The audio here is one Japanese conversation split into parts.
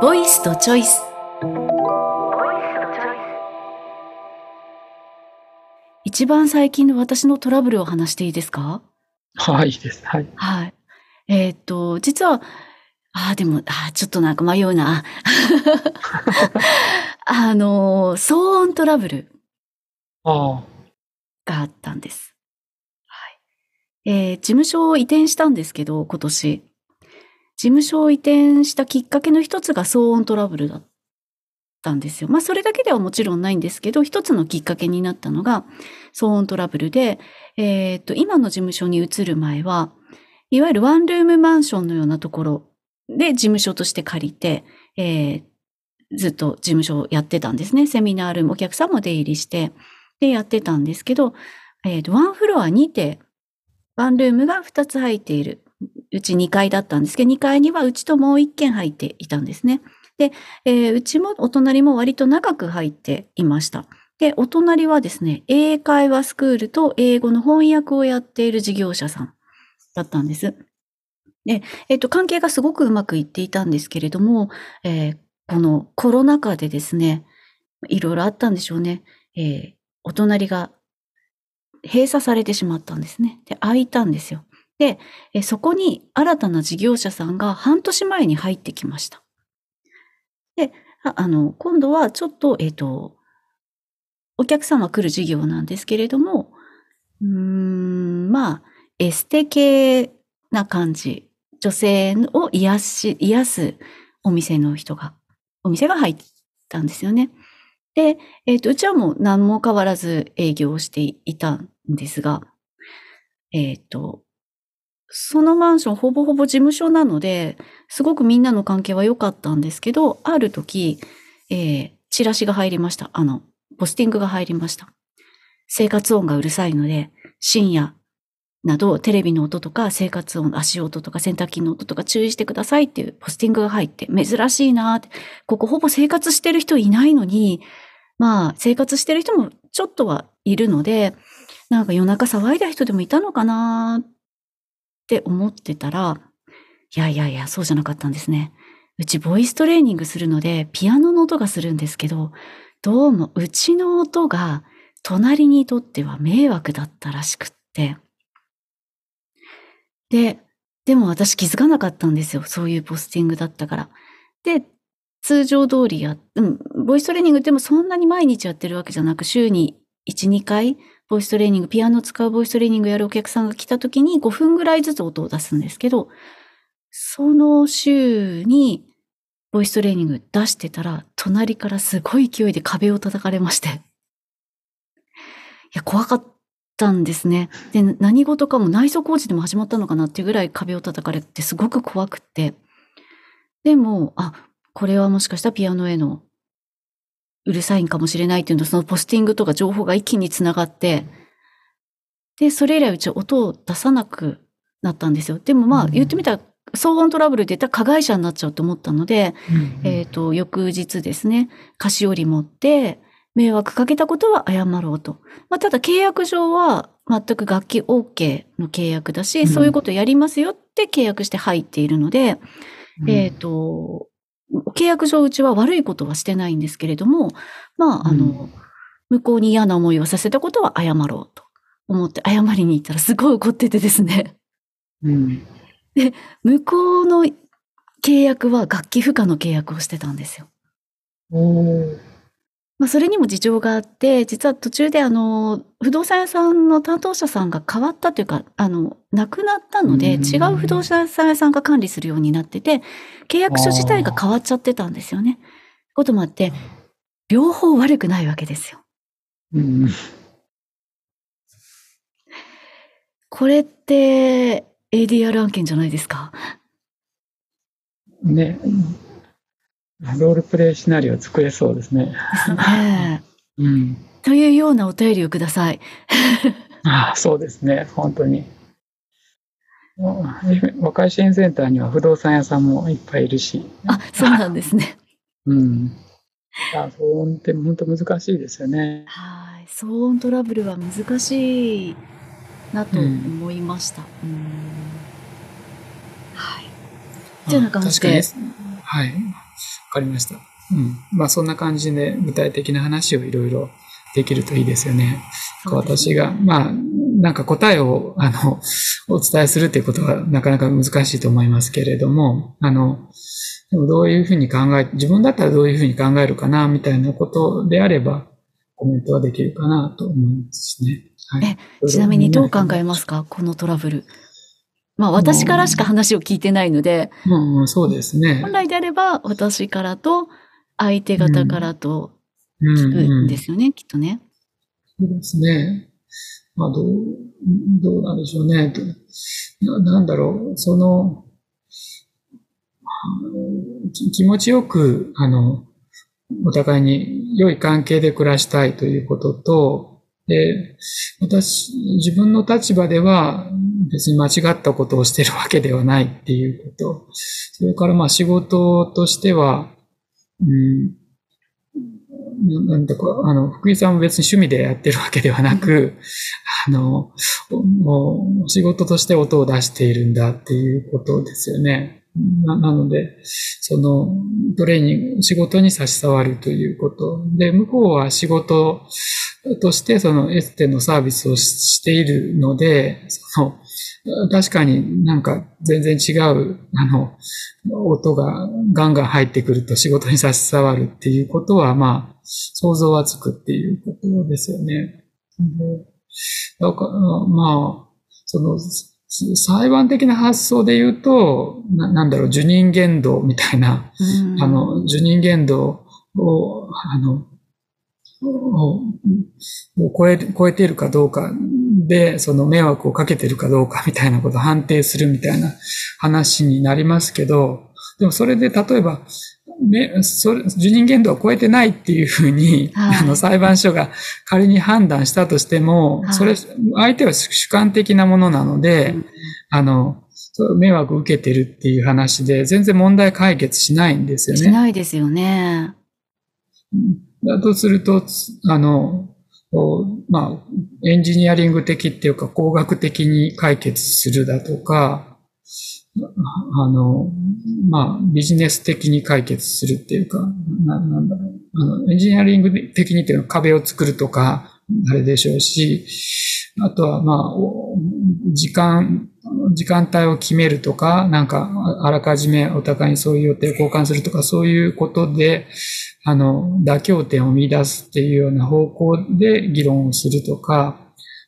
ボイスとチョイス。一番最近の私のトラブルを話していいですか？はい、いいです。はい。はい。えー、っと、実は、ああ、でも、ああ、ちょっとなんか迷うな。あの、騒音トラブルがあったんです。はい。えー、事務所を移転したんですけど、今年。事務所を移転したきっかけの一つが騒音トラブルだったんですよ。まあそれだけではもちろんないんですけど、一つのきっかけになったのが騒音トラブルで、えー、っと、今の事務所に移る前は、いわゆるワンルームマンションのようなところで事務所として借りて、えー、ずっと事務所をやってたんですね。セミナールーム、お客さんも出入りして、でやってたんですけど、えー、と、ワンフロアにて、ワンルームが2つ入っている。うち2階だったんですけど、2階にはうちともう1軒入っていたんですね。で、えー、うちもお隣も割と長く入っていました。で、お隣はですね、英会話スクールと英語の翻訳をやっている事業者さんだったんです。で、えっ、と、関係がすごくうまくいっていたんですけれども、えー、このコロナ禍でですね、いろいろあったんでしょうね。えー、お隣が閉鎖されてしまったんですね。で、開いたんですよ。で、そこに新たな事業者さんが半年前に入ってきました。で、あの、今度はちょっと、えっ、ー、と、お客様来る事業なんですけれども、うーん、まあ、エステ系な感じ。女性を癒し、癒すお店の人が、お店が入ったんですよね。で、えっ、ー、と、うちはもう何も変わらず営業していたんですが、えっ、ー、と、そのマンションほぼほぼ事務所なので、すごくみんなの関係は良かったんですけど、ある時、えー、チラシが入りました。あの、ポスティングが入りました。生活音がうるさいので、深夜などテレビの音とか生活音、足音とか洗濯機の音とか注意してくださいっていうポスティングが入って、珍しいなって、ここほぼ生活してる人いないのに、まあ生活してる人もちょっとはいるので、なんか夜中騒いだ人でもいたのかなっって思ってたら、いやいやいや、そうじゃなかったんですね。うちボイストレーニングするので、ピアノの音がするんですけど、どうもうちの音が隣にとっては迷惑だったらしくって。で、でも私気づかなかったんですよ。そういうポスティングだったから。で、通常通りや、うん、ボイストレーニングってもそんなに毎日やってるわけじゃなく、週に1、2回ボイストレーニング、ピアノ使うボイストレーニングやるお客さんが来た時に5分ぐらいずつ音を出すんですけど、その週にボイストレーニング出してたら、隣からすごい勢いで壁を叩かれまして。いや、怖かったんですね。で、何事かも内装工事でも始まったのかなっていうぐらい壁を叩かれてすごく怖くって。でも、あ、これはもしかしたらピアノへのうるさいんかもしれないっていうのそのポスティングとか情報が一気につながって、で、それ以来うち音を出さなくなったんですよ。でもまあ言ってみたら、騒音トラブルで言ったら加害者になっちゃうと思ったので、うんうん、えっ、ー、と、翌日ですね、菓子折り持って、迷惑かけたことは謝ろうと。まあ、ただ契約上は全く楽器 OK の契約だし、うん、そういうことやりますよって契約して入っているので、うん、えっ、ー、と、契約上うちは悪いことはしてないんですけれども、まあ、あの、うん、向こうに嫌な思いをさせたことは謝ろうと思って謝りに行ったらすごい怒っててですね。うん、で、向こうの契約は楽器不可の契約をしてたんですよ。まあ、それにも事情があって、実は途中であの、不動産屋さんの担当者さんが変わったというか、あの、亡くなったので、違う不動産屋さんが管理するようになってて、契約書自体が変わっちゃってたんですよね。こともあって、両方悪くないわけですよ。うん、これって ADR 案件じゃないですか？ね。ロールプレイシナリオ作れそうですね。ですね。うん。というようなお便りをください。あ あ、そうですね。本当に。若い支援センターには不動産屋さんもいっぱいいるし。あ、そうなんですね。うん。あ、騒音って本当難しいですよね。はい。騒音トラブルは難しいなと思いました。うん、はい。じゃな感じで。はい。かりました。うん。まあそんな感じで具体的な話をいろいろできるといいですよね。ね私が、まあ、なんか答えを、あの、お伝えするっていうことはなかなか難しいと思いますけれども、あの、でもどういうふうに考え、自分だったらどういうふうに考えるかな、みたいなことであれば、コメントはできるかなと思いますね。はい、え、ちなみにどう考えますか？このトラブル。まあ私からしか話を聞いてないので、うん、そうですね。本来であれば私からと相手方からと聞くんですよね、うんうん、きっとね。そうですね。まあどう、どうなんでしょうね。ななんだろう、その、気持ちよく、あの、お互いに良い関係で暮らしたいということと、で、私、自分の立場では別に間違ったことをしてるわけではないっていうこと。それからまあ仕事としては、うん、なんだか、あの、福井さんも別に趣味でやってるわけではなく、あの、もう仕事として音を出しているんだっていうことですよね。ななので、そのトレーニング、仕事に差し障るということ。で、向こうは仕事としてそのエステのサービスをしているので、その確かになんか全然違う、あの、音がガンガン入ってくると仕事に差し障るっていうことは、まあ、想像はつくっていうことですよね。だから、まあ、その、裁判的な発想で言うと、ななんだろう、受任限度みたいな、あの、受任限度を、あの、を超え、超えているかどうかで、その迷惑をかけてるかどうかみたいなことを判定するみたいな話になりますけど、でもそれで例えば、ね、それ、受任限度は超えてないっていうふうに、はい、あの、裁判所が仮に判断したとしても、はい、それ、相手は主観的なものなので、うん、あの、迷惑を受けてるっていう話で、全然問題解決しないんですよね。しないですよね。だとすると、あの、まあ、エンジニアリング的っていうか工学的に解決するだとか、あの、まあ、ビジネス的に解決するっていうか、ななんだろう。あの、エンジニアリング的にっていうのは壁を作るとか、あれでしょうし、あとは、まあ、時間、時間帯を決めるとか、なんか、あらかじめお互いにそういう予定を交換するとか、そういうことで、あの、妥協点を見出すっていうような方向で議論をするとか、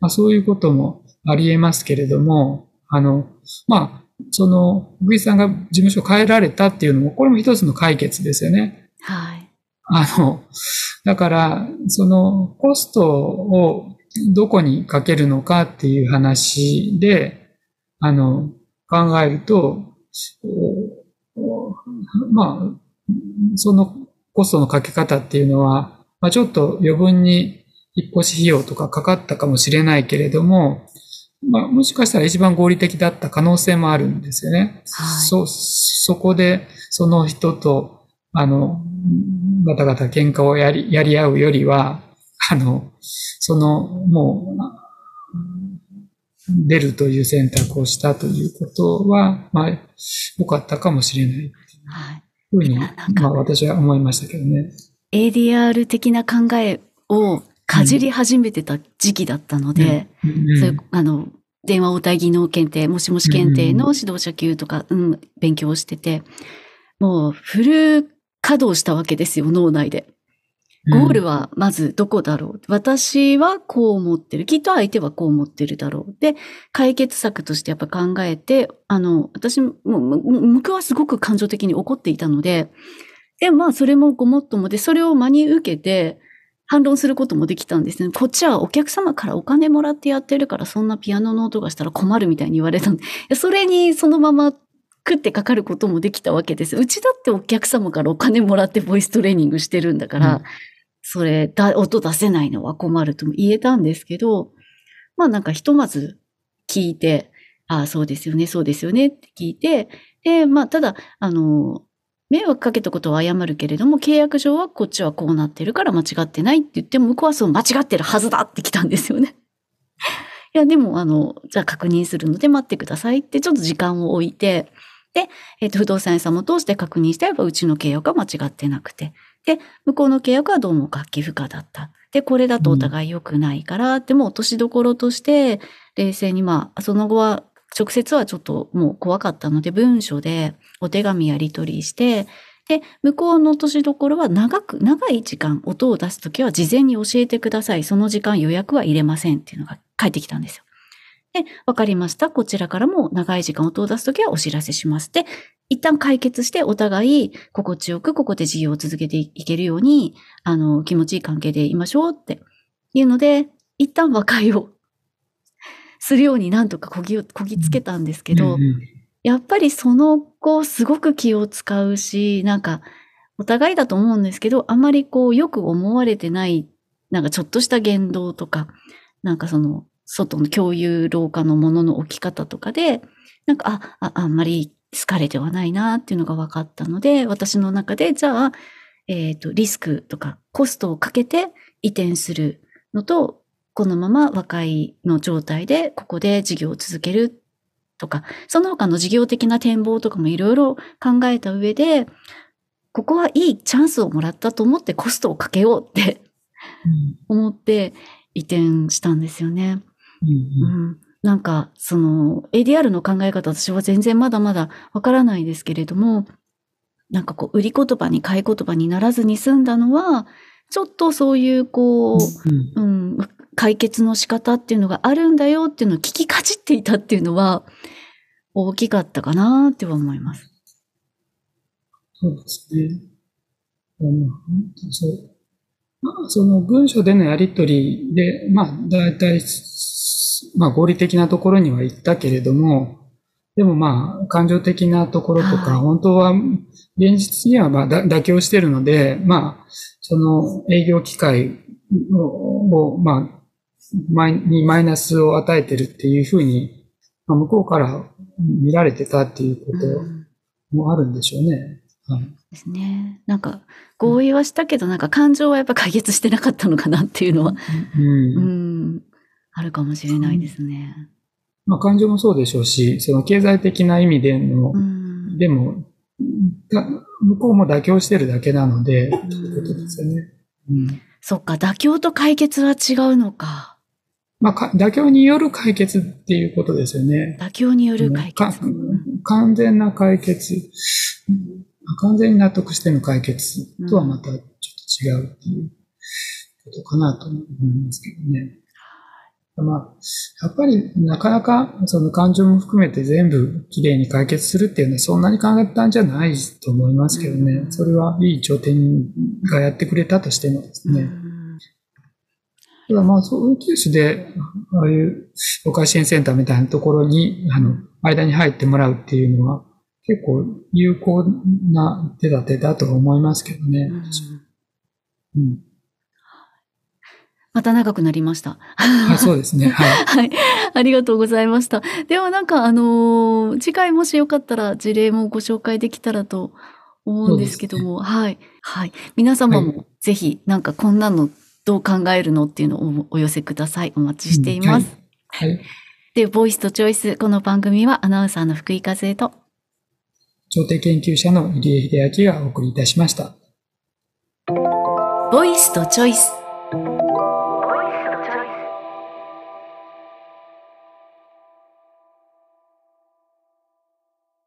まあ、そういうこともあり得ますけれども、あの、まあ、その、福井さんが事務所を変えられたっていうのも、これも一つの解決ですよね。はい。あの、だから、その、コストをどこにかけるのかっていう話で、あの、考えると、まあ、そのコストのかけ方っていうのは、まあ、ちょっと余分に引っ越し費用とかかかったかもしれないけれども、まあ、もしかしたら一番合理的だった可能性もあるんですよね。はい、そ、そこで、その人と、あの、ガタガタ喧嘩をやり、やり合うよりは、あの、その、もう、出るという選択をしたということは、まあ、良かったかもしれない。はい。ふうに、まあ私は思いましたけどね。ADR 的な考えをかじり始めてた時期だったので、うん、そういう、あの、電話応対技能検定、もしもし検定の指導者級とか、うん、勉強をしてて、もうフル稼働したわけですよ、脳内で。ゴールはまずどこだろう、私はこう思ってる。きっと相手はこう思ってるだろう。で、解決策としてやっぱ考えて、あの、私も、向こうはすごく感情的に怒っていたので、で、まあ、それもごもっともで、それを真に受けて、反論することもできたんですね。こっちはお客様からお金もらってやってるから、そんなピアノの音がしたら困るみたいに言われたんで、それにそのまま食ってかかることもできたわけです。うちだってお客様からお金もらってボイストレーニングしてるんだから、うん、それだ、音出せないのは困るとも言えたんですけど、まあなんかひとまず聞いて、ああ、そうですよね、そうですよねって聞いて、で、まあただ、あの、迷惑かけたことは謝るけれども、契約上はこっちはこうなってるから間違ってないって言っても、向こうはそう間違ってるはずだって来たんですよね。いや、でも、あの、じゃあ確認するので待ってくださいってちょっと時間を置いて、で、えっ、ー、と、不動産屋さんも通して確認して、やっぱうちの契約は間違ってなくて。で、向こうの契約はどうも楽器不可だった。で、これだとお互い良くないから、うん、でも落としどころとして、冷静にまあ、その後は、直接はちょっともう怖かったので、文書でお手紙やり取りして、で、向こうの落としどころは長く、長い時間音を出すときは事前に教えてください。その時間予約は入れませんっていうのが返ってきたんですよ。で、わかりました。こちらからも長い時間音を出すときはお知らせします。で、一旦解決してお互い心地よくここで事業を続けていけるように、あの、気持ちいい関係でいましょうっていうので、一旦和解をするようになんとかこぎを、こぎつけたんですけど、やっぱりその後すごく気を使うし、なんかお互いだと思うんですけど、あまりこうよく思われてない、なんかちょっとした言動とか、なんかその外の共有廊下のものの置き方とかで、なんか、あ、ああんまり好かれてはないなっていうのが分かったので、私の中で、じゃあ、えっ、ー、と、リスクとかコストをかけて移転するのと、このまま和解の状態でここで事業を続けるとか、その他の事業的な展望とかもいろいろ考えた上で、ここはいいチャンスをもらったと思ってコストをかけようって思って移転したんですよね。うん、うん、なんか、その ADR の考え方、私は全然まだまだわからないですけれども、なんかこう、売り言葉に買い言葉にならずに済んだのは、ちょっとそういうこう、うん、うん、解決の仕方っていうのがあるんだよっていうのを聞きかじっていたっていうのは大きかったかなって思います。そうですね。うん、そう。まあ、その文章でのやりとりで、まあ、大体、まあ、合理的なところには行ったけれども、でもまあ、感情的なところとか、はい、本当は、現実にはまあ妥協してるので、まあ、その営業機会を、まあ、にマイナスを与えてるっていうふうに、まあ、向こうから見られてたっていうこともあるんでしょうね。はい、ですね。なんか合意はしたけど、なんか感情はやっぱ解決してなかったのかなっていうのは、うん、うんあるかもしれないですね。まあ、感情もそうでしょうし、その経済的な意味での、でも、向こうも妥協してるだけなので、ということですよね。うん、そっか、妥協と解決は違うのか。まあ、妥協による解決っていうことですよね。妥協による解決。完全な解決、完全に納得しての解決とはまたちょっと違うっていうことかなと思いますけどね。まあ、やっぱりなかなかその感情も含めて全部きれいに解決するっていうのはそんなに簡単じゃないと思いますけどね。それはいい頂点がやってくれたとしてもですね。ただまあ、そういうケースで、ああいうお会支援センターみたいなところに、あの、間に入ってもらうっていうのは、結構有効な手立てだと思いますけどね。うん、うん、また長くなりました。はい、そうですね。はい。はい。ありがとうございました。ではなんか、あのー、次回もしよかったら事例もご紹介できたらと思うんですけども、ね、はい。はい。皆様もぜひ、なんかこんなのどう考えるのっていうのをお寄せください。お待ちしています。はい。はい、で、ボイスとチョイス。この番組はアナウンサーの福井和恵と、調停研究者の入江秀明がお送りいたしました。ボイスとチョイス。